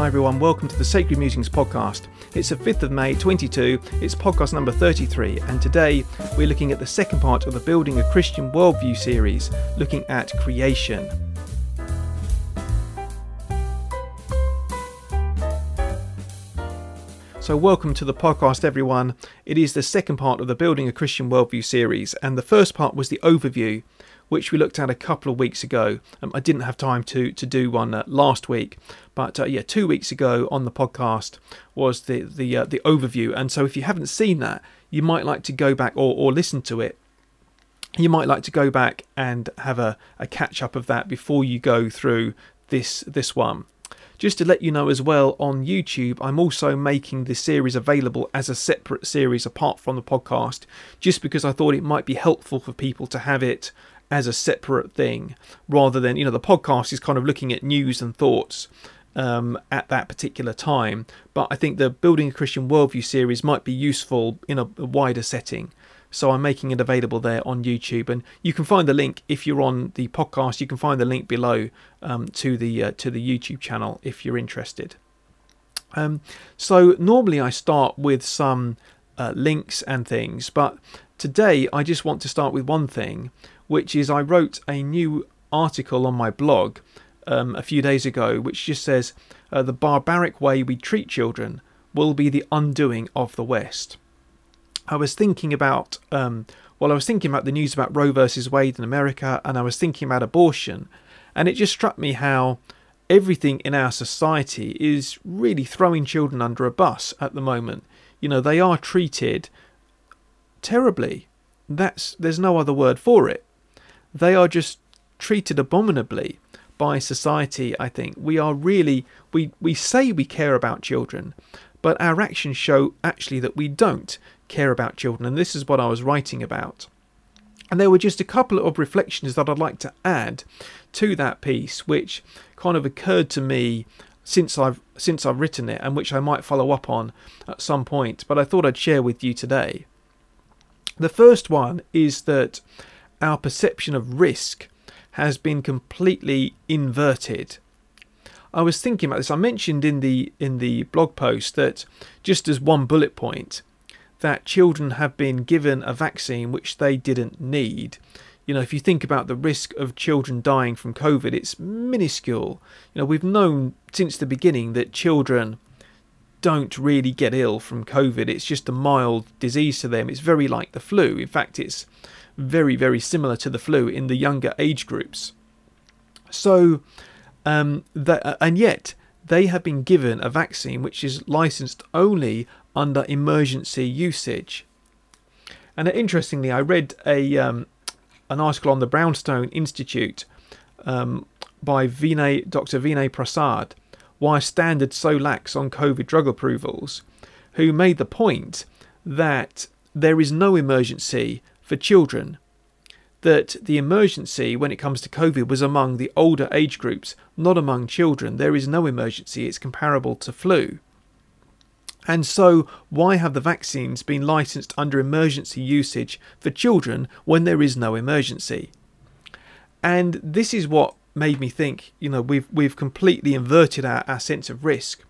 Hi everyone, welcome to the Sacred Musings podcast. It's the 5th of May 22, it's podcast number 33, and today we're looking at the second part of the Building a Christian Worldview series, looking at creation. So, welcome to the podcast, everyone. It is the second part of the Building a Christian Worldview series, and the first part was the overview, which we looked at a couple of weeks ago. Um, I didn't have time to to do one uh, last week, but uh, yeah, two weeks ago on the podcast was the the uh, the overview. And so, if you haven't seen that, you might like to go back or or listen to it. You might like to go back and have a, a catch up of that before you go through this this one. Just to let you know as well, on YouTube, I'm also making this series available as a separate series apart from the podcast, just because I thought it might be helpful for people to have it as a separate thing rather than, you know, the podcast is kind of looking at news and thoughts. Um, at that particular time, but I think the Building a Christian Worldview series might be useful in a, wider setting. So I'm making it available there on YouTube, and you can find the link if you're on the podcast. You can find the link below um, to the uh, to the YouTube channel if you're interested. Um, so normally I start with some uh, links and things, but today I just want to start with one thing, which is I wrote a new article on my blog um, a few days ago, which just says uh, the barbaric way we treat children will be the undoing of the West. I was thinking about, um, well, I was thinking about the news about Roe versus Wade in America, and I was thinking about abortion, and it just struck me how everything in our society is really throwing children under a bus at the moment. You know, they are treated terribly. That's there's no other word for it. They are just treated abominably by society, I think. We are really we we say we care about children, but our actions show actually that we don't care about children, and this is what I was writing about. And there were just a couple of reflections that I'd like to add to that piece, which kind of occurred to me since I've since I've written it, and which I might follow up on at some point. But I thought I'd share with you today. The first one is that our perception of risk has been completely inverted. I was thinking about this. I mentioned in the in the blog post that just as one bullet point, that children have been given a vaccine which they didn't need. You know, if you think about the risk of children dying from COVID, it's minuscule. You know, we've known since the beginning that children don't really get ill from COVID. It's just a mild disease to them. It's very like the flu. In fact, it's very, very similar to the flu in the younger age groups. So, um, that, and yet they have been given a vaccine which is licensed only under emergency usage. And interestingly, I read a um, an article on the Brownstone Institute um, by Vinay, Dr. Vinay Prasad, why standards so lax on COVID drug approvals, who made the point that there is no emergency for children. That the emergency when it comes to COVID was among the older age groups, not among children. There is no emergency, it's comparable to flu. And so, why have the vaccines been licensed under emergency usage for children when there is no emergency? And this is what made me think, you know, we've we've completely inverted our, our sense of risk.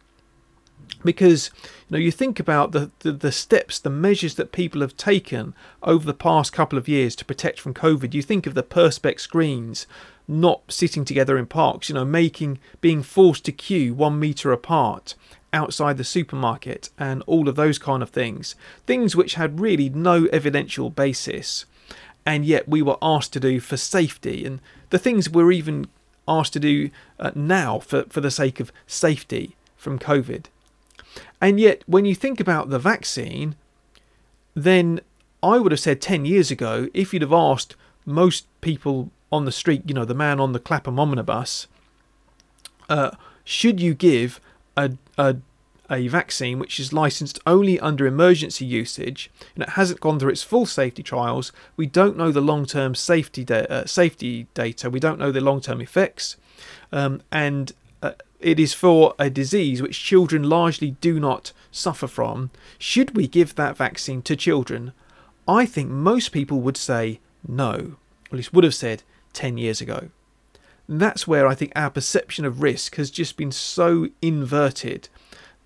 Because you know, you think about the, the, the steps, the measures that people have taken over the past couple of years to protect from COVID. You think of the perspex screens, not sitting together in parks, you know, making being forced to queue one meter apart, outside the supermarket and all of those kind of things. Things which had really no evidential basis, and yet we were asked to do for safety. And the things we're even asked to do uh, now for, for the sake of safety from COVID. And yet, when you think about the vaccine, then I would have said 10 years ago, if you'd have asked most people on the street, you know, the man on the Clapham omnibus, uh, should you give a, a, a vaccine which is licensed only under emergency usage and it hasn't gone through its full safety trials. We don't know the long term safety, da- uh, safety data, we don't know the long term effects, um, and it is for a disease which children largely do not suffer from. Should we give that vaccine to children? I think most people would say no, or at least would have said 10 years ago. that's where I think our perception of risk has just been so inverted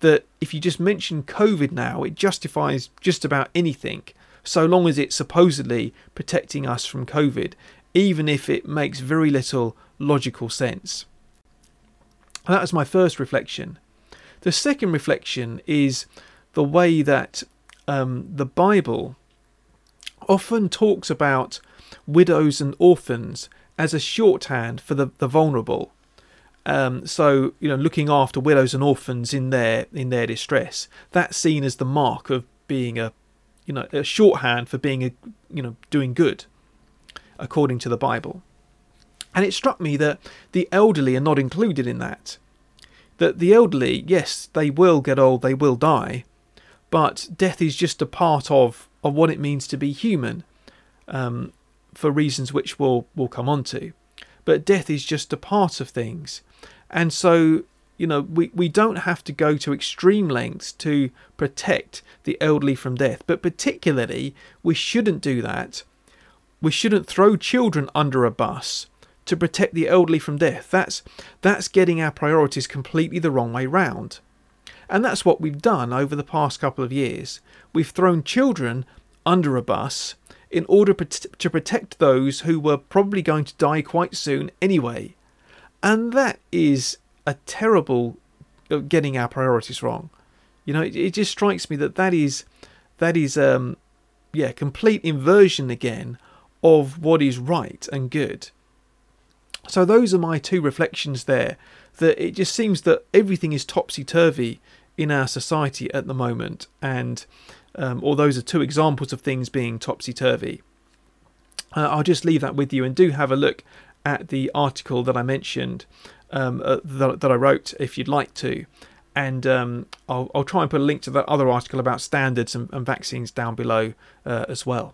that if you just mention COVID now, it justifies just about anything, so long as it's supposedly protecting us from COVID, even if it makes very little logical sense. That was my first reflection. The second reflection is the way that um, the Bible often talks about widows and orphans as a shorthand for the, the vulnerable. Um, so you know, looking after widows and orphans in their in their distress, that's seen as the mark of being a you know a shorthand for being a you know doing good, according to the Bible. And it struck me that the elderly are not included in that. That the elderly, yes, they will get old, they will die, but death is just a part of, of what it means to be human, um, for reasons which we'll, we'll come on to. But death is just a part of things. And so, you know, we, we don't have to go to extreme lengths to protect the elderly from death. But particularly, we shouldn't do that. We shouldn't throw children under a bus to protect the elderly from death. That's that's getting our priorities completely the wrong way round. And that's what we've done over the past couple of years. We've thrown children under a bus in order to protect those who were probably going to die quite soon anyway. And that is a terrible uh, getting our priorities wrong. You know, it, just strikes me that that is that is um yeah, complete inversion again of what is right and good. So those are my two reflections there. That it just seems that everything is topsy turvy in our society at the moment, and um, or those are two examples of things being topsy turvy. Uh, I'll just leave that with you, and do have a look at the article that I mentioned um, uh, that, that, I wrote if you'd like to. And um, I'll, I'll, try and put a link to that other article about standards and, and vaccines down below uh, as well.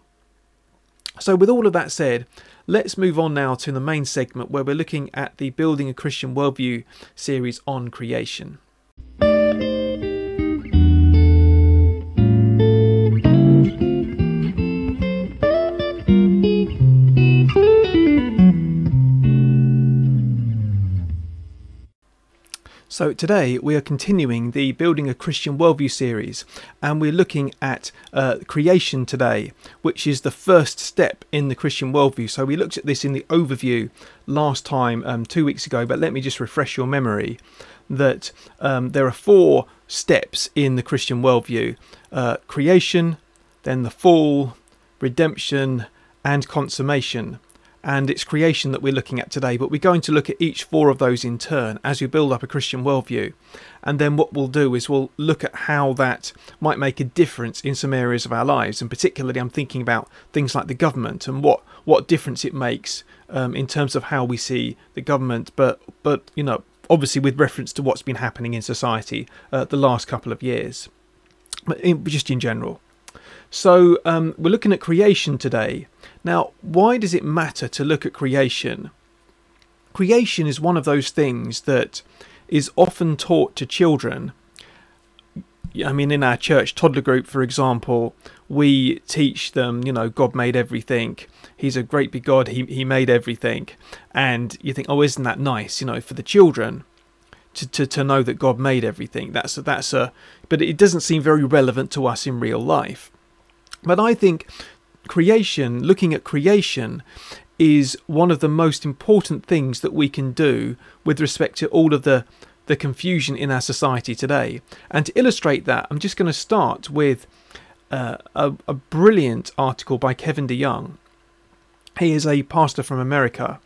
So, with all of that said, let's move on now to the main segment where we're looking at the Building a Christian Worldview series on creation. So, today we are continuing the Building a Christian Worldview series, and we're looking at uh, creation today, which is the first step in the Christian worldview. So, we looked at this in the overview last time, um, two weeks ago, but let me just refresh your memory that um, there are four steps in the Christian worldview uh, creation, then the fall, redemption, and consummation and its creation that we're looking at today. But we're going to look at each four of those in turn as we build up a Christian worldview. And then what we'll do is we'll look at how that might make a difference in some areas of our lives. And particularly, I'm thinking about things like the government and what, what difference it makes um, in terms of how we see the government. But, but, you know, obviously with reference to what's been happening in society uh, the last couple of years, but in, just in general. So um, we're looking at creation today. Now, why does it matter to look at creation? Creation is one of those things that is often taught to children. I mean, in our church toddler group, for example, we teach them, you know, God made everything. He's a great big God. He, he made everything. And you think, oh, isn't that nice, you know, for the children to, to, to know that God made everything. That's a, that's a, but it doesn't seem very relevant to us in real life. But I think creation, looking at creation, is one of the most important things that we can do with respect to all of the the confusion in our society today. And to illustrate that, I'm just going to start with uh, a, a brilliant article by Kevin DeYoung. He is a pastor from America,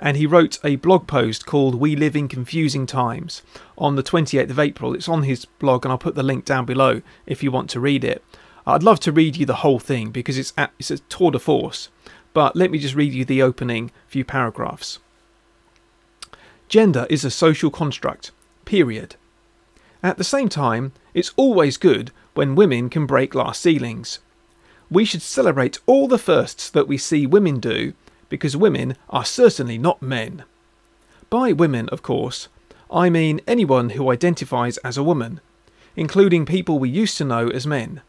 and he wrote a blog post called We Live in Confusing Times on the 28th of April. It's on his blog, and I'll put the link down below if you want to read it. I'd love to read you the whole thing because it's, at, it's a tour de force, but let me just read you the opening few paragraphs. Gender is a social construct, period. At the same time, it's always good when women can break glass ceilings. We should celebrate all the firsts that we see women do because women are certainly not men. By women, of course, I mean anyone who identifies as a woman, including people we used to know as men.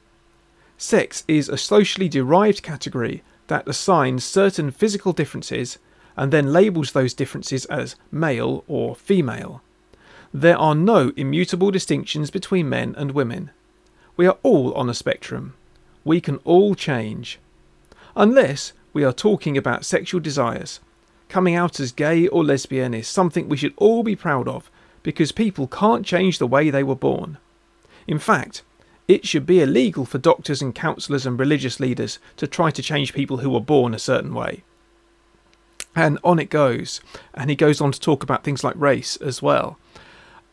Sex is a socially derived category that assigns certain physical differences and then labels those differences as male or female. There are no immutable distinctions between men and women. We are all on a spectrum. We can all change. Unless we are talking about sexual desires. Coming out as gay or lesbian is something we should all be proud of because people can't change the way they were born. In fact, it should be illegal for doctors and counsellors and religious leaders to try to change people who were born a certain way. And on it goes. And he goes on to talk about things like race as well.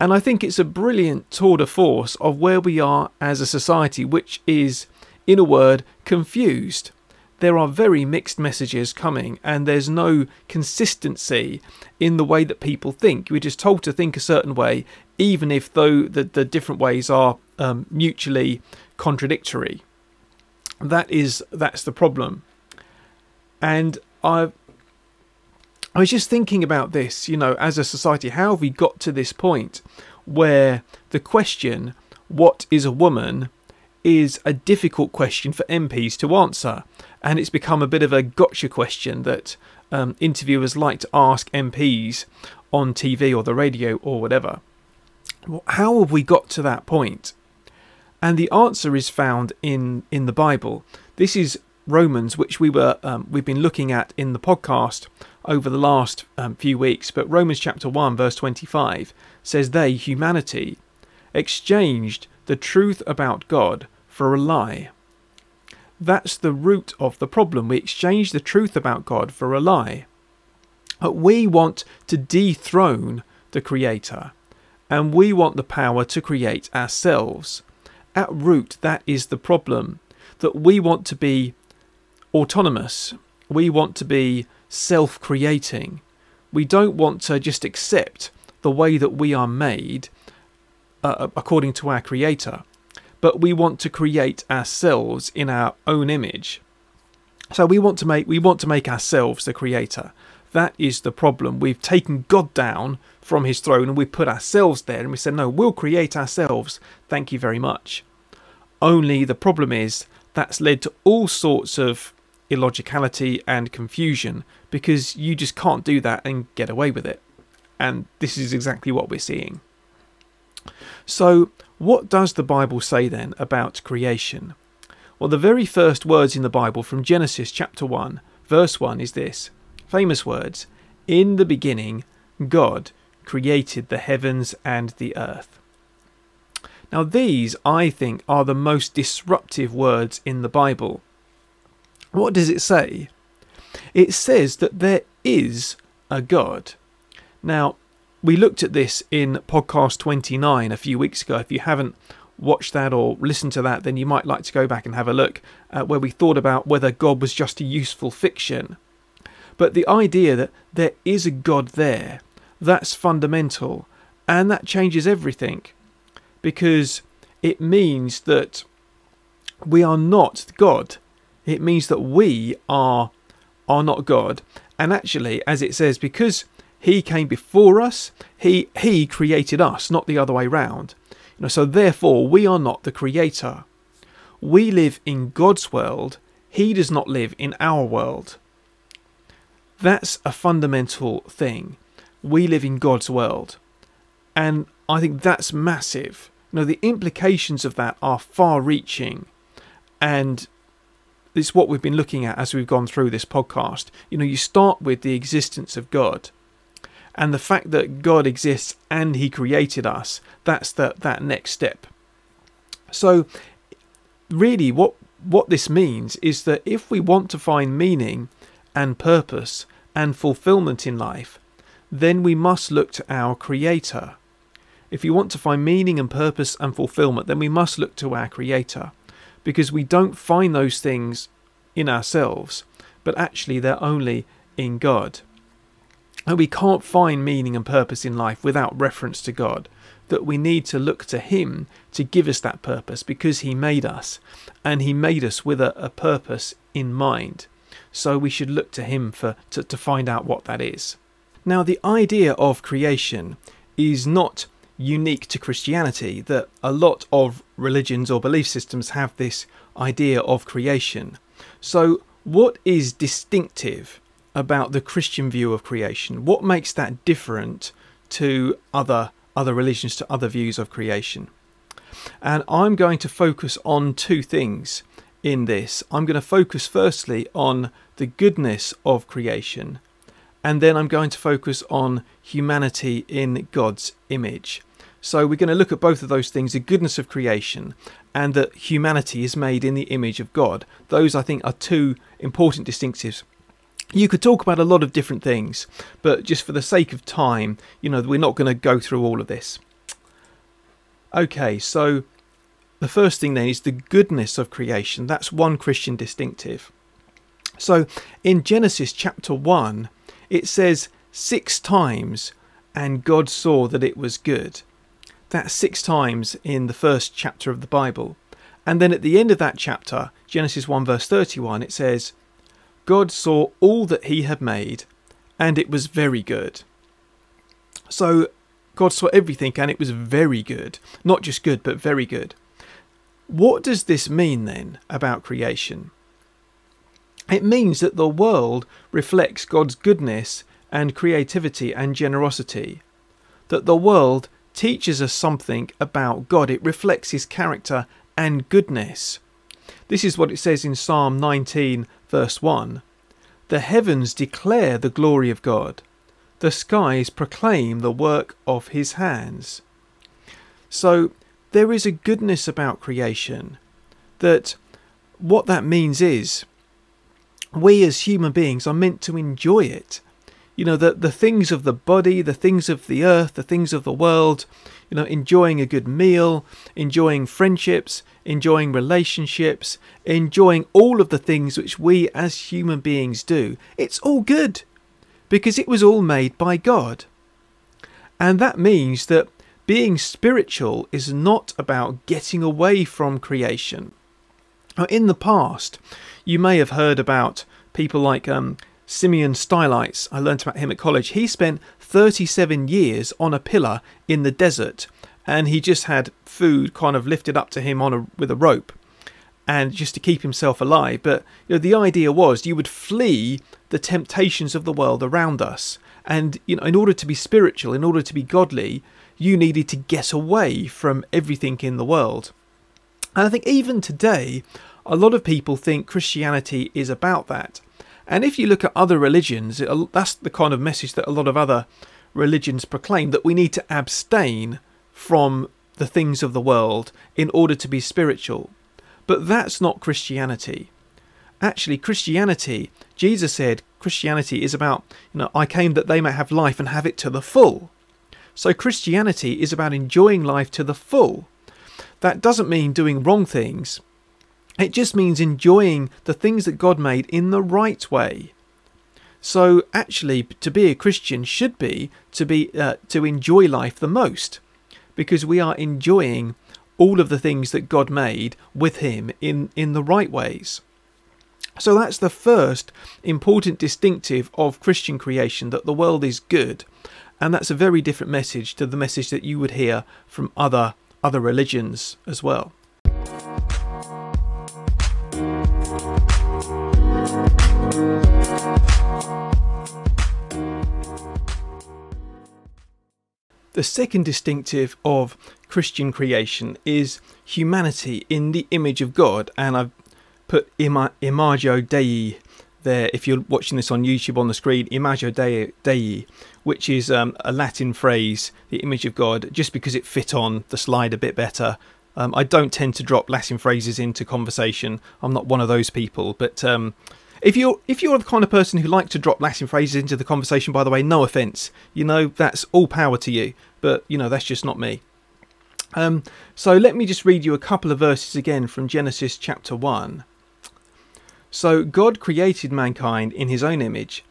And I think it's a brilliant tour de force of where we are as a society, which is, in a word, confused. There are very mixed messages coming, and there's no consistency in the way that people think. We're just told to think a certain way, even if though the, the different ways are um, mutually contradictory. That is that's the problem. And I I was just thinking about this, you know, as a society, how have we got to this point where the question, what is a woman, is a difficult question for MPs to answer. And it's become a bit of a gotcha question that um, interviewers like to ask MPs on TV or the radio or whatever. How have we got to that point? And the answer is found in, in the Bible. This is Romans, which we were um, we've been looking at in the podcast over the last um, few weeks. But Romans chapter one verse twenty five says they humanity exchanged the truth about God for a lie. That's the root of the problem. We exchange the truth about God for a lie. But we want to dethrone the Creator, and we want the power to create ourselves. At root, that is the problem. That we want to be autonomous. We want to be self creating. We don't want to just accept the way that we are made uh, according to our Creator, but we want to create ourselves in our own image. So we want to make we want to make ourselves the creator. That is the problem. We've taken God down from his throne and we put ourselves there and we said no, we'll create ourselves. Thank you very much. Only the problem is that's led to all sorts of illogicality and confusion because you just can't do that and get away with it. And this is exactly what we're seeing. So, what does the Bible say then about creation? Well, the very first words in the Bible from Genesis chapter 1, verse 1 is this famous words In the beginning, God created the heavens and the earth. Now, these, I think, are the most disruptive words in the Bible what does it say? It says that there is a God. Now, we looked at this in podcast 29 a few weeks ago. If you haven't watched that or listened to that, then you might like to go back and have a look at where we thought about whether God was just a useful fiction. But the idea that there is a God there, that's fundamental, and that changes everything because it means that we are not God. It means that we are are not God. And actually, as it says, because he came before us, he he created us, not the other way round. You know, so therefore we are not the creator. We live in God's world. He does not live in our world. That's a fundamental thing. We live in God's world. And I think that's massive. Know, the implications of that are far reaching and it's what we've been looking at as we've gone through this podcast. You know, you start with the existence of God and the fact that God exists and He created us. That's the, that next step. So, really, what what this means is that if we want to find meaning and purpose and fulfillment in life, then we must look to our Creator. If you want to find meaning and purpose and fulfillment, then we must look to our Creator because we don't find those things in ourselves, but actually they're only in God. And we can't find meaning and purpose in life without reference to God. That we need to look to Him to give us that purpose because He made us and He made us with a, a purpose in mind. So we should look to Him for to, to find out what that is. Now, the idea of creation is not unique to Christianity, that a lot of religions or belief systems have this idea of creation. So, what is distinctive about the Christian view of creation. What makes that different to other other religions, to other views of creation? And I'm going to focus on two things in this. I'm going to focus firstly on the goodness of creation, and then I'm going to focus on humanity in God's image. So we're going to look at both of those things the goodness of creation and that humanity is made in the image of God. Those, I think, are two important distinctives. You could talk about a lot of different things, but just for the sake of time, you know, we're not going to go through all of this. Okay, so the first thing then is the goodness of creation. That's one Christian distinctive. So in Genesis chapter 1, it says six times, and God saw that it was good. That's six times in the first chapter of the Bible. And then at the end of that chapter, Genesis 1 verse 31, it says, God saw all that he had made, and it was very good. So God saw everything, and it was very good. Not just good, but very good. What does this mean then about creation? It means that the world reflects God's goodness and creativity and generosity. That the world teaches us something about God. It reflects his character and goodness. This is what it says in Psalm 19, verse 1. The heavens declare the glory of God, the skies proclaim the work of his hands. So there is a goodness about creation that what that means is we as human beings are meant to enjoy it. You know the the things of the body the things of the earth the things of the world you know enjoying a good meal enjoying friendships enjoying relationships enjoying all of the things which we as human beings do it's all good because it was all made by God. And that means that being spiritual is not about getting away from creation now, in the past you may have heard about people like um, Simeon Stylites, I learnt about him at college. He spent 37 years on a pillar in the desert and he just had food kind of lifted up to him on a, with a rope and just to keep himself alive. But you know, the idea was you would flee the temptations of the world around us. And you know, in order to be spiritual, in order to be godly, you needed to get away from everything in the world. And I think even today, a lot of people think Christianity is about that. And if you look at other religions, that's the kind of message that a lot of other religions proclaim that we need to abstain from the things of the world in order to be spiritual. But that's not Christianity. Actually, Christianity, Jesus said, Christianity is about, you know, I came that they may have life and have it to the full. So Christianity is about enjoying life to the full. That doesn't mean doing wrong things. It just means enjoying the things that God made in the right way. So actually, to be a Christian should be to be uh, to enjoy life the most, because we are enjoying all of the things that God made with Him in in the right ways. So that's the first important distinctive of Christian creation that the world is good, and that's a very different message to the message that you would hear from other other religions as well. The second distinctive of Christian creation is humanity in the image of God, and I've put ima- Imago Dei there. If you're watching this on YouTube on the screen, Imago Dei, Dei which is um, a Latin phrase, the image of God, just because it fit on the slide a bit better. Um, I don't tend to drop Latin phrases into conversation. I'm not one of those people, but um, if you're if you're the kind of person who likes to drop Latin phrases into the conversation, by the way, no offence. You know that's all power to you, but you know that's just not me. Um, so let me just read you a couple of verses again from Genesis chapter one. So God created mankind in His own image,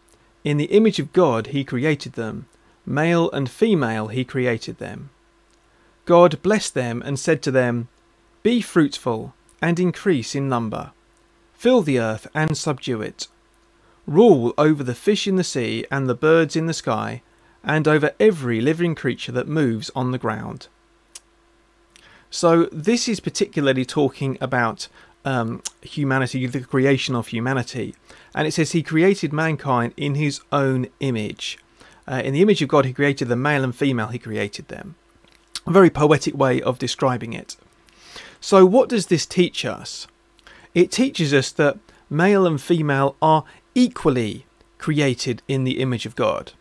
in the image of God He created them, male and female He created them. God blessed them and said to them, Be fruitful and increase in number Fill the earth and subdue it. Rule over the fish in the sea and the birds in the sky, and over every living creature that moves on the ground. So, this is particularly talking about um, humanity, the creation of humanity. And it says he created mankind in his own image. Uh, in the image of God, he created the male and female, he created them. A very poetic way of describing it. So, what does this teach us? It teaches us that male and female are equally created in the image of God.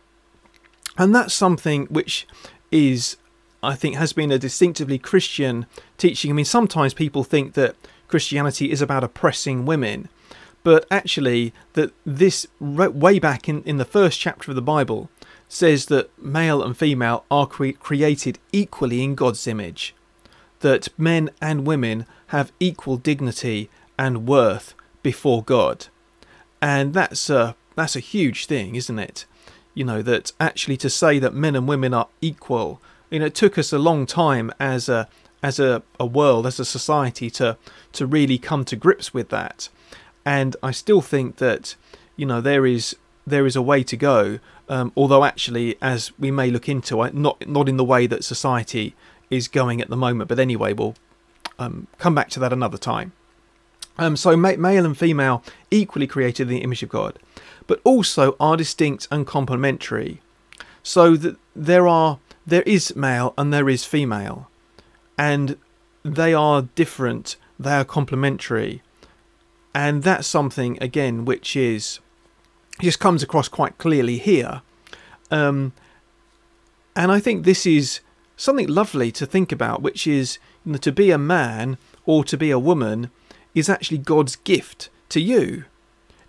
And that's something which is, I think, has been a distinctively Christian teaching. I mean, sometimes people think that Christianity is about oppressing women, but actually, that this way back in, in the first chapter of the Bible says that male and female are cre- created equally in God's image, that men and women have equal dignity and worth before God, and that's a that's a huge thing, isn't it? You know that actually to say that men and women are equal, you know, it took us a long time as a as a, a world, as a society, to to really come to grips with that. And I still think that you know there is there is a way to go. Um, although actually, as we may look into, not not in the way that society is going at the moment. But anyway, we'll um, come back to that another time. Um, so male and female equally created in the image of God, but also are distinct and complementary. So that there are there is male and there is female, and they are different. They are complementary, and that's something again which is just comes across quite clearly here. Um, and I think this is something lovely to think about, which is you know, to be a man or to be a woman is actually God's gift to you.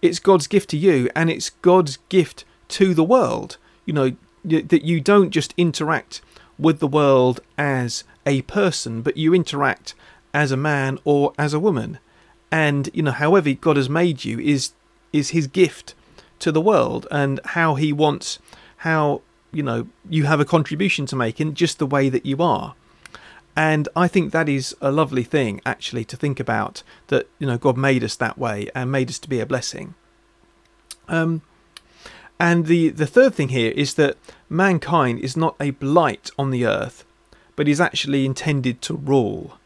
It's God's gift to you, and it's God's gift to the world. You know, that you don't just interact with the world as a person, but you interact as a man or as a woman. And, you know, however God has made you is is his gift to the world and how he wants how, you know, you have a contribution to make in just the way that you are. And I think that is a lovely thing, actually, to think about that, you know, God made us that way and made us to be a blessing. Um, and the, the third thing here is that mankind is not a blight on the earth, but is actually intended to rule.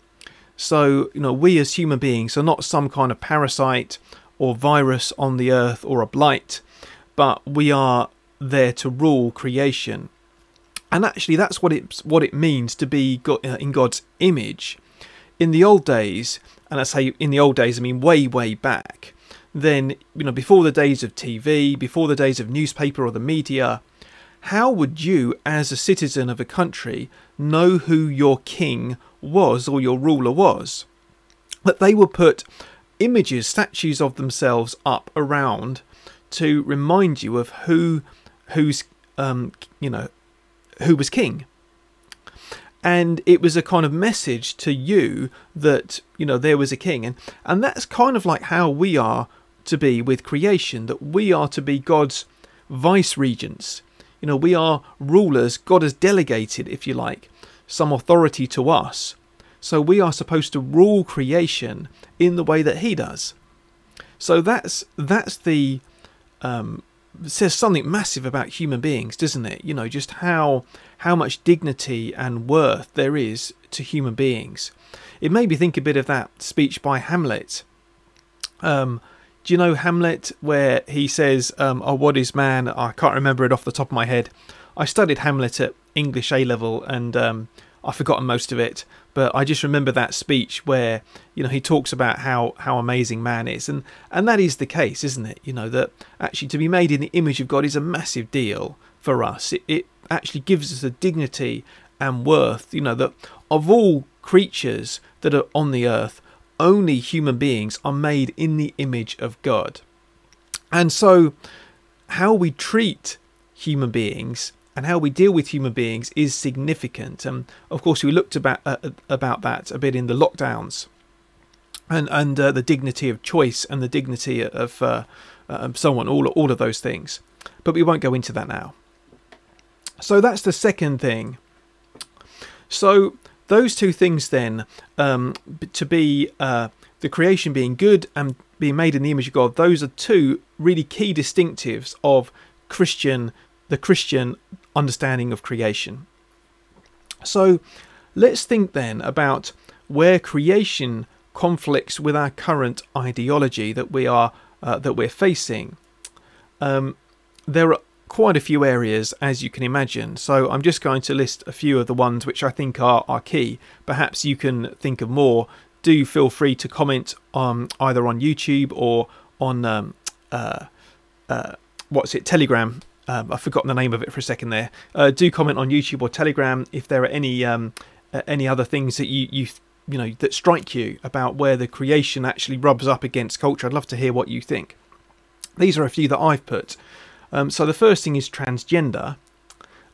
So, you know, we as human beings are not some kind of parasite or virus on the earth or a blight, but we are there to rule creation and actually that's what it what it means to be uh, in God's image. In the old days, and I say in the old days, I mean way way back. Then you know before the days of TV, before the days of newspaper or the media, how would you, as a citizen of a country, know who your king was or your ruler was? That they would put images, statues of themselves up around to remind you of who, who's, um, you know, who was king. And it was a kind of message to you that, you know, there was a king. And, and that's kind of like how we are to be with creation, that we are to be God's vice regents. You know, we are rulers. God has delegated, if you like, some authority to us. So we are supposed to rule creation in the way that He does. So that's that's the um, says something massive about human beings, doesn't it? You know, just how how much dignity and worth there is to human beings. It made me think a bit of that speech by Hamlet. Um, do you know Hamlet, where he says, um, "Oh, what is man?" I can't remember it off the top of my head. I studied Hamlet at English A level, and um, I've forgotten most of it, but I just remember that speech where you know he talks about how how amazing man is, and and that is the case, isn't it? You know that actually to be made in the image of God is a massive deal for us. It, it actually gives us a dignity and worth. You know that of all creatures that are on the earth, only human beings are made in the image of God, and so how we treat human beings and how we deal with human beings is significant. And of course, we looked about uh, about that a bit in the lockdowns, and and uh, the dignity of choice and the dignity of uh, uh, so on, all all of those things. But we won't go into that now. So that's the second thing. So those two things then, um, to be uh, the creation being good and being made in the image of God, those are two really key distinctives of Christian the Christian understanding of creation. So let's think then about where creation conflicts with our current ideology that we are uh, that we're facing. Um, there are quite a few areas, as you can imagine. So I'm just going to list a few of the ones which I think are, are key. Perhaps you can think of more. Do feel free to comment on either on YouTube or on um, uh, uh, what's it Telegram. Um, I've forgotten the name of it for a second there. Uh, do comment on YouTube or Telegram if there are any um, any other things that you you you know that strike you about where the creation actually rubs up against culture. I'd love to hear what you think. These are a few that I've put. Um, so the first thing is transgender.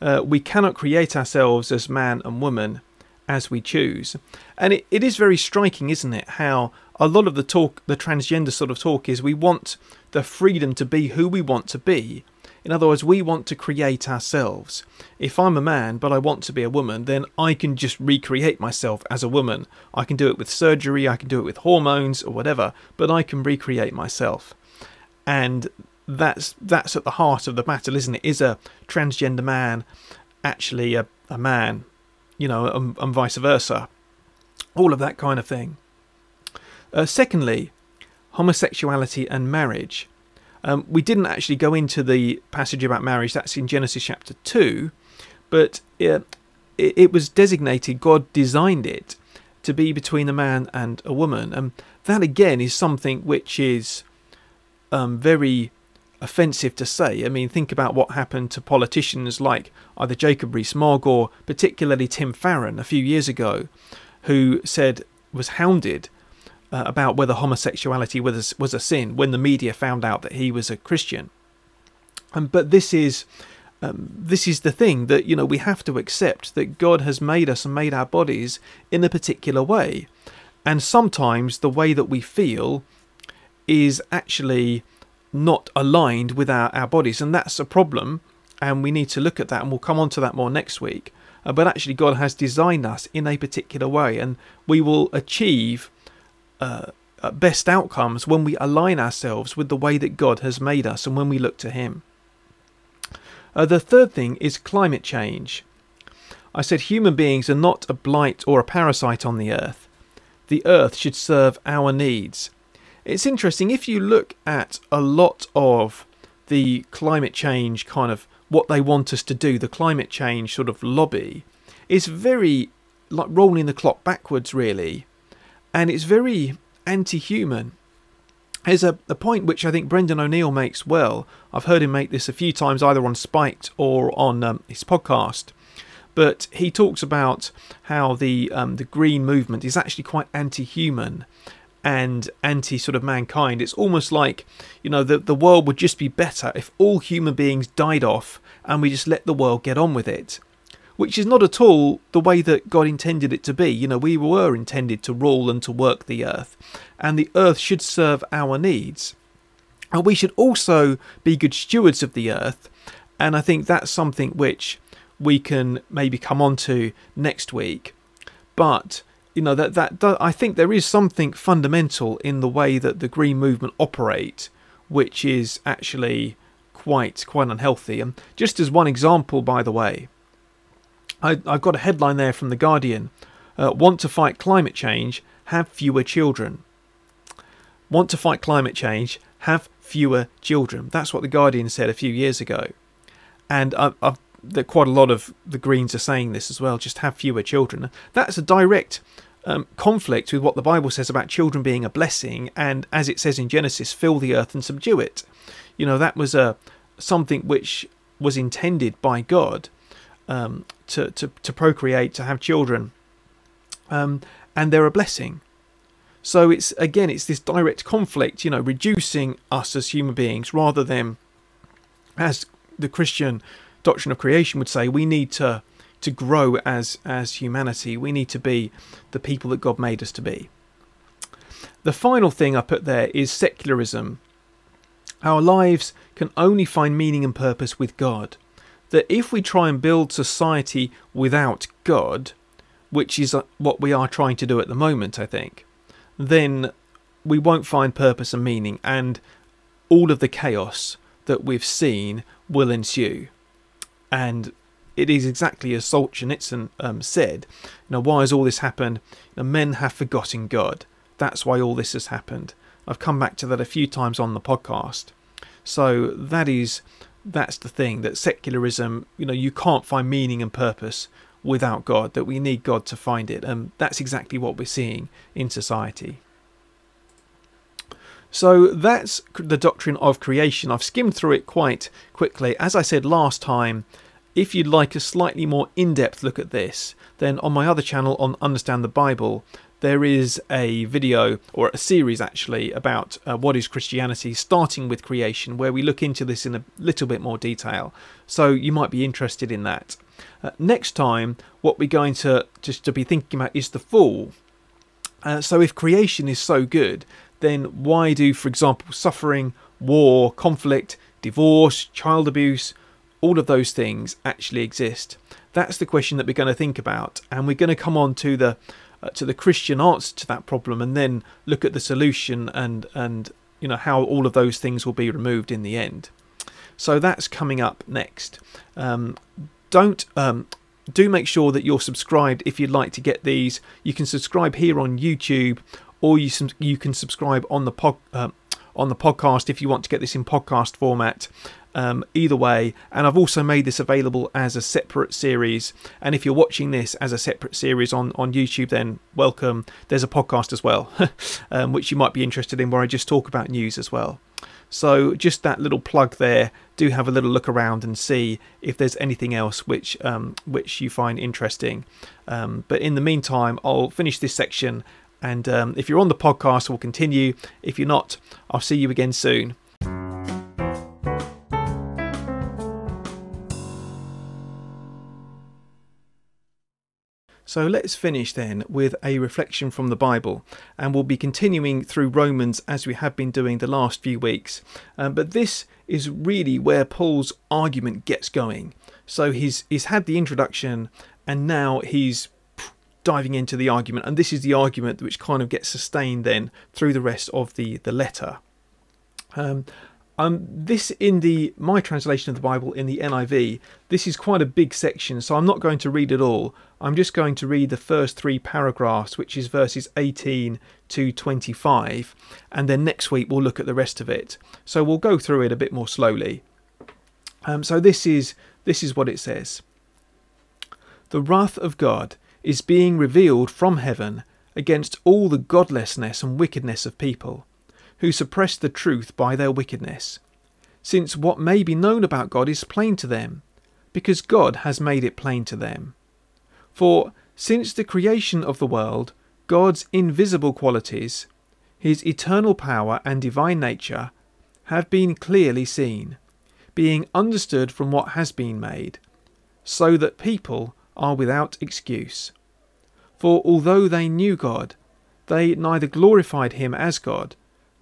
Uh, we cannot create ourselves as man and woman as we choose. And it, it is very striking, isn't it, how a lot of the talk, the transgender sort of talk, is we want the freedom to be who we want to be. In other words, we want to create ourselves. If I'm a man but I want to be a woman, then I can just recreate myself as a woman. I can do it with surgery, I can do it with hormones or whatever, but I can recreate myself. And that's that's at the heart of the battle, isn't it? Is a transgender man actually a, a man, you know, and, and vice versa? All of that kind of thing. Uh, secondly, homosexuality and marriage. Um, we didn't actually go into the passage about marriage. That's in Genesis chapter two, but it, it, it was designated. God designed it to be between a man and a woman, and that again is something which is um, very offensive to say. I mean, think about what happened to politicians like either Jacob Rees-Mogg or particularly Tim Farron a few years ago, who said was hounded uh, about whether homosexuality was was a sin when the media found out that he was a Christian. Um, but this is um, this is the thing that you know we have to accept that God has made us and made our bodies in a particular way, and sometimes the way that we feel is actually not aligned with our, our bodies, and that's a problem. And we need to look at that, and we'll come on to that more next week. Uh, but actually, God has designed us in a particular way, and we will achieve uh, best outcomes when we align ourselves with the way that God has made us and when we look to Him. Uh, the third thing is climate change. I said human beings are not a blight or a parasite on the earth. The earth should serve our needs. It's interesting if you look at a lot of the climate change kind of what they want us to do, the climate change sort of lobby, is very like rolling the clock backwards, really, and it's very anti human. There's a, a point which I think Brendan O'Neill makes well. I've heard him make this a few times, either on Spiked or on um, his podcast. But he talks about how the um, the green movement is actually quite anti-human, and anti sort of mankind. It's almost like, you know, the, the world would just be better if all human beings died off and we just let the world get on with it. Which is not at all the way that God intended it to be. You know, we were intended to rule and to work the earth, and the earth should serve our needs. And we should also be good stewards of the earth, and I think that's something which we can maybe come on to next week. But you know that that I think there is something fundamental in the way that the green movement operate, which is actually quite quite unhealthy. And just as one example, by the way, I, have got a headline there from the Guardian: uh, "Want to fight climate change? Have fewer children." Want to fight climate change? Have fewer children. That's what the Guardian said a few years ago, and I've, I've that quite a lot of the Greens are saying this as well. Just have fewer children. That's a direct um, conflict with what the Bible says about children being a blessing, and as it says in Genesis, fill the earth and subdue it. You know that was a something which was intended by God um, to, to to procreate, to have children, um, and they're a blessing. So it's again, it's this direct conflict, you know, reducing us as human beings rather than, as the Christian doctrine of creation would say, we need to to grow as as humanity. We need to be the people that God made us to be. The final thing I put there is secularism. Our lives can only find meaning and purpose with God. That if we try and build society without God, which is uh, what we are trying to do at the moment, I think, then we won't find purpose and meaning, and all of the chaos that we've seen will ensue. And it is exactly as Solzhenitsyn um, said. You know, why has all this happened? You know, men have forgotten God. That's why all this has happened. I've come back to that a few times on the podcast. So that is that's the thing that secularism, you know, you can't find meaning and purpose without God, that we need God to find it. And that's exactly what we're seeing in society. So that's the doctrine of creation. I've skimmed through it quite quickly. As I said last time, if you'd like a slightly more in depth look at this, then on my other channel on Understand the Bible, there is a video or a series actually about uh, what is Christianity, starting with creation, where we look into this in a little bit more detail. So you might be interested in that. Uh, next time, what we're going to just to be thinking about is the fall. Uh, so if creation is so good, then why do, for example, suffering, war, conflict, divorce, child abuse, all of those things actually exist? That's the question that we're going to think about, and we're going to come on to the uh, to the Christian answer to that problem, and then look at the solution and and you know how all of those things will be removed in the end. So that's coming up next. Um, don't um, do make sure that you're subscribed if you'd like to get these. You can subscribe here on YouTube, or you you can subscribe on the pod, uh, on the podcast if you want to get this in podcast format. Um, either way, and I've also made this available as a separate series. And if you're watching this as a separate series on on YouTube, then welcome. There's a podcast as well, um, which you might be interested in, where I just talk about news as well. So just that little plug there. Do have a little look around and see if there's anything else which um, which you find interesting. Um, but in the meantime, I'll finish this section, and um, if you're on the podcast, we'll continue. If you're not, I'll see you again soon. So let's finish then with a reflection from the Bible, and we'll be continuing through Romans as we have been doing the last few weeks. Um, but this is really where Paul's argument gets going. So he's he's had the introduction, and now he's diving into the argument, and this is the argument which kind of gets sustained then through the rest of the the letter. Um, um, this in the my translation of the Bible in the NIV, this is quite a big section, so I'm not going to read it all. I'm just going to read the first three paragraphs, which is verses 18 to 25, and then next week we'll look at the rest of it. So we'll go through it a bit more slowly. Um, so this is this is what it says: The wrath of God is being revealed from heaven against all the godlessness and wickedness of people who suppress the truth by their wickedness, since what may be known about God is plain to them, because God has made it plain to them. For since the creation of the world, God's invisible qualities, his eternal power and divine nature, have been clearly seen, being understood from what has been made, so that people are without excuse. For although they knew God, they neither glorified him as God,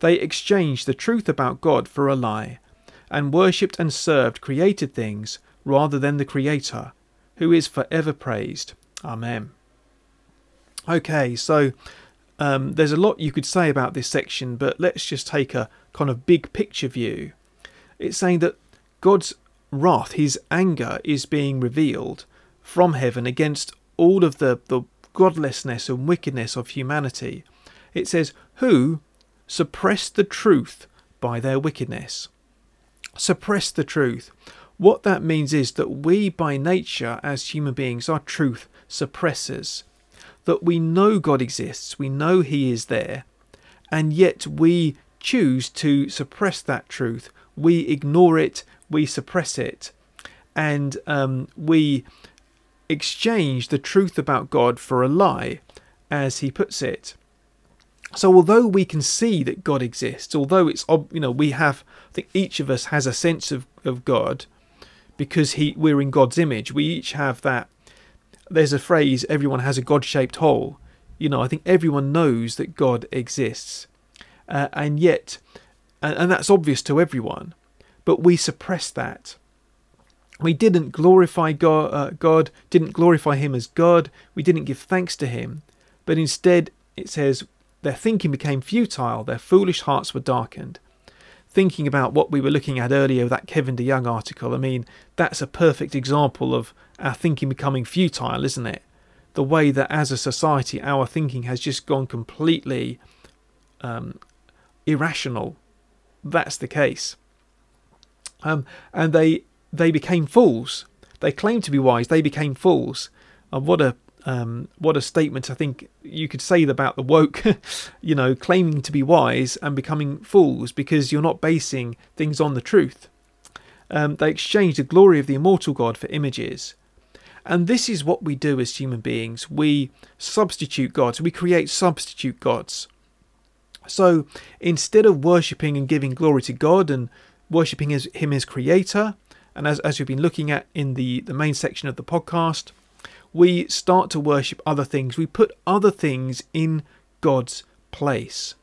they exchanged the truth about God for a lie, and worshipped and served created things rather than the Creator, who is forever praised. Amen. Okay, so um, there's a lot you could say about this section, but let's just take a kind of big picture view. It's saying that God's wrath, his anger, is being revealed from heaven against all of the, the godlessness and wickedness of humanity. It says, Who suppress the truth by their wickedness. Suppress the truth. What that means is that we, by nature, as human beings, are truth suppressors. That we know God exists, we know He is there, and yet we choose to suppress that truth. We ignore it, we suppress it, and um, we exchange the truth about God for a lie, as He puts it. So although we can see that God exists, although it's you know we have I think each of us has a sense of, of God because he we're in God's image. We each have that there's a phrase everyone has a God-shaped hole. You know, I think everyone knows that God exists, uh, and yet, and, and that's obvious to everyone, but we suppress that. We didn't glorify God, uh, God, didn't glorify Him as God. We didn't give thanks to Him, but instead, it says, their thinking became futile. Their foolish hearts were darkened thinking about what we were looking at earlier, that Kevin DeYoung article, I mean, that's a perfect example of our thinking becoming futile, isn't it? The way that as a society our thinking has just gone completely um, irrational. That's the case. Um, and they they became fools. They claimed to be wise. They became fools. And what a um, what a statement I think you could say about the woke, you know, claiming to be wise and becoming fools because you're not basing things on the truth. Um, they exchange the glory of the immortal God for images. And this is what we do as human beings. We substitute gods, we create substitute gods. So instead of worshipping and giving glory to God and worshipping Him as Creator, and as, as we've been looking at in the, the main section of the podcast, we start to worship other things. We put other things in God's place.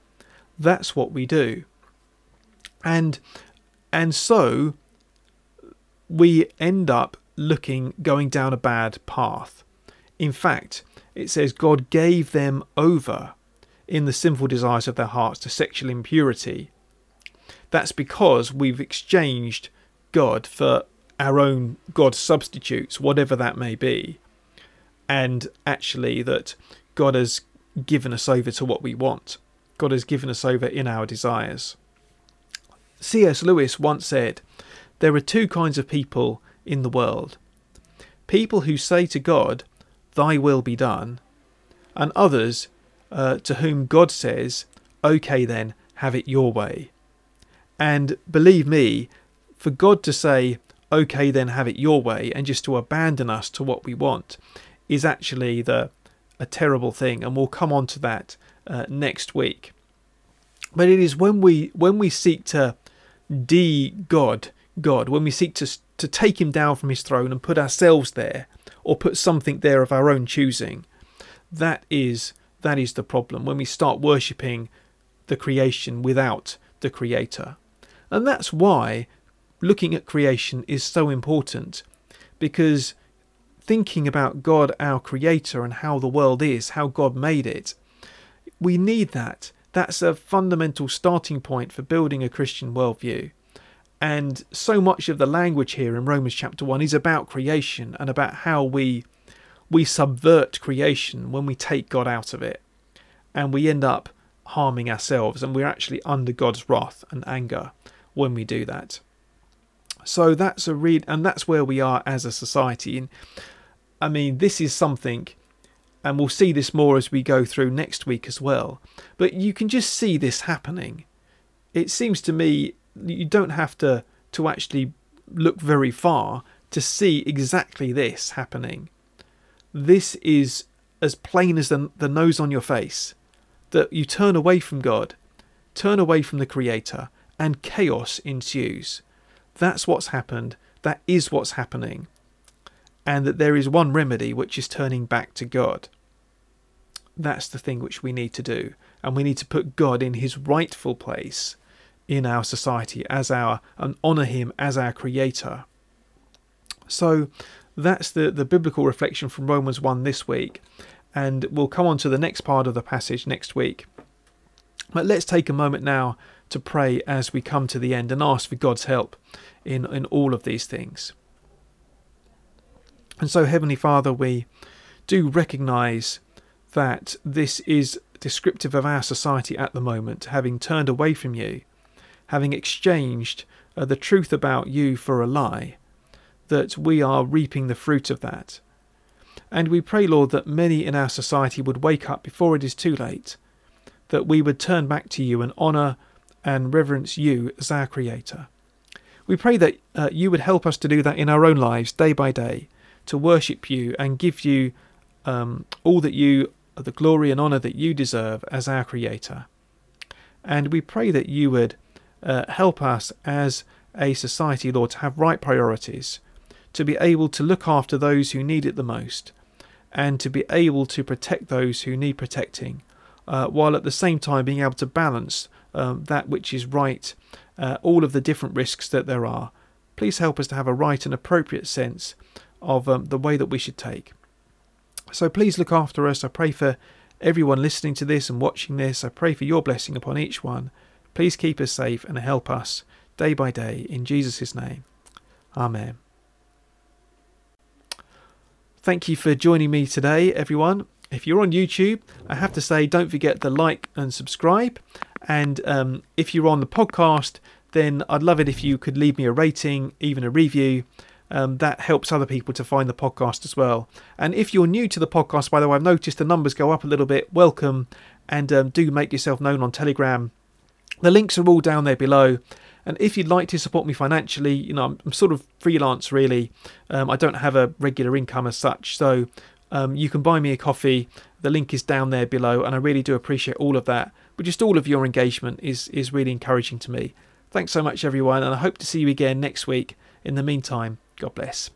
That's what we do. And and so we end up looking going down a bad path. In fact, it says God gave them over in the sinful desires of their hearts to sexual impurity. That's because we've exchanged God for our own God substitutes, whatever that may be and actually that God has given us over to what we want. God has given us over in our desires. C.S. Lewis once said, There are two kinds of people in the world people who say to God, Thy will be done, and others uh, to whom God says, OK, then, have it your way. And believe me, for God to say, OK, then, have it your way, and just to abandon us to what we want, is actually the a terrible thing, and we'll come on to that uh, next week. But it is when we when we seek to de God God, when we seek to to take him down from his throne and put ourselves there, or put something there of our own choosing, that is that is the problem. When we start worshipping the creation without the Creator, and that's why looking at creation is so important, because thinking about God, our Creator, and how the world is, how God made it. We need that. That's a fundamental starting point for building a Christian worldview. And so much of the language here in Romans chapter 1 is about creation and about how we we subvert creation when we take God out of it. And we end up harming ourselves and we're actually under God's wrath and anger when we do that. So that's a read and that's where we are as a society. And I mean, this is something, and we'll see this more as we go through next week as well. But you can just see this happening. It seems to me you don't have to to actually look very far to see exactly this happening. This is as plain as the, the nose on your face that you turn away from God, turn away from the Creator, and chaos ensues. That's what's happened. That is what's happening and that there is one remedy which is turning back to God. That's the thing which we need to do, and we need to put God in his rightful place in our society as our and honor him as our creator. So that's the, the biblical reflection from Romans 1 this week, and we'll come on to the next part of the passage next week. But let's take a moment now to pray as we come to the end and ask for God's help in, in all of these things. And so, Heavenly Father, we do recognize that this is descriptive of our society at the moment, having turned away from you, having exchanged uh, the truth about you for a lie, that we are reaping the fruit of that. And we pray, Lord, that many in our society would wake up before it is too late, that we would turn back to you and honour and reverence you as our Creator. We pray that uh, you would help us to do that in our own lives, day by day, to worship you and give you um, all that you, the glory and honour that you deserve as our Creator. And we pray that you would uh, help us as a society, Lord, to have right priorities, to be able to look after those who need it the most, and to be able to protect those who need protecting, uh, while at the same time being able to balance um, that which is right, uh, all of the different risks that there are. Please help us to have a right and appropriate sense of um, the way that we should take. So please look after us. I pray for everyone listening to this and watching this. I pray for your blessing upon each one. Please keep us safe and help us day by day. In Jesus' name. Amen. Thank you for joining me today, everyone. If you're on YouTube, I have to say, don't forget to like and subscribe. And um, if you're on the podcast, then I'd love it if you could leave me a rating, even a review. Um, that helps other people to find the podcast as well. And if you're new to the podcast, by the way, I've noticed the numbers go up a little bit. Welcome, and um, do make yourself known on Telegram. The links are all down there below. And if you'd like to support me financially, you know, I'm, I'm sort of freelance really. Um, I don't have a regular income as such. So um, you can buy me a coffee. The link is down there below. And I really do appreciate all of that. But just all of your engagement is, is really encouraging to me. Thanks so much, everyone. And I hope to see you again next week. In the meantime, God bless.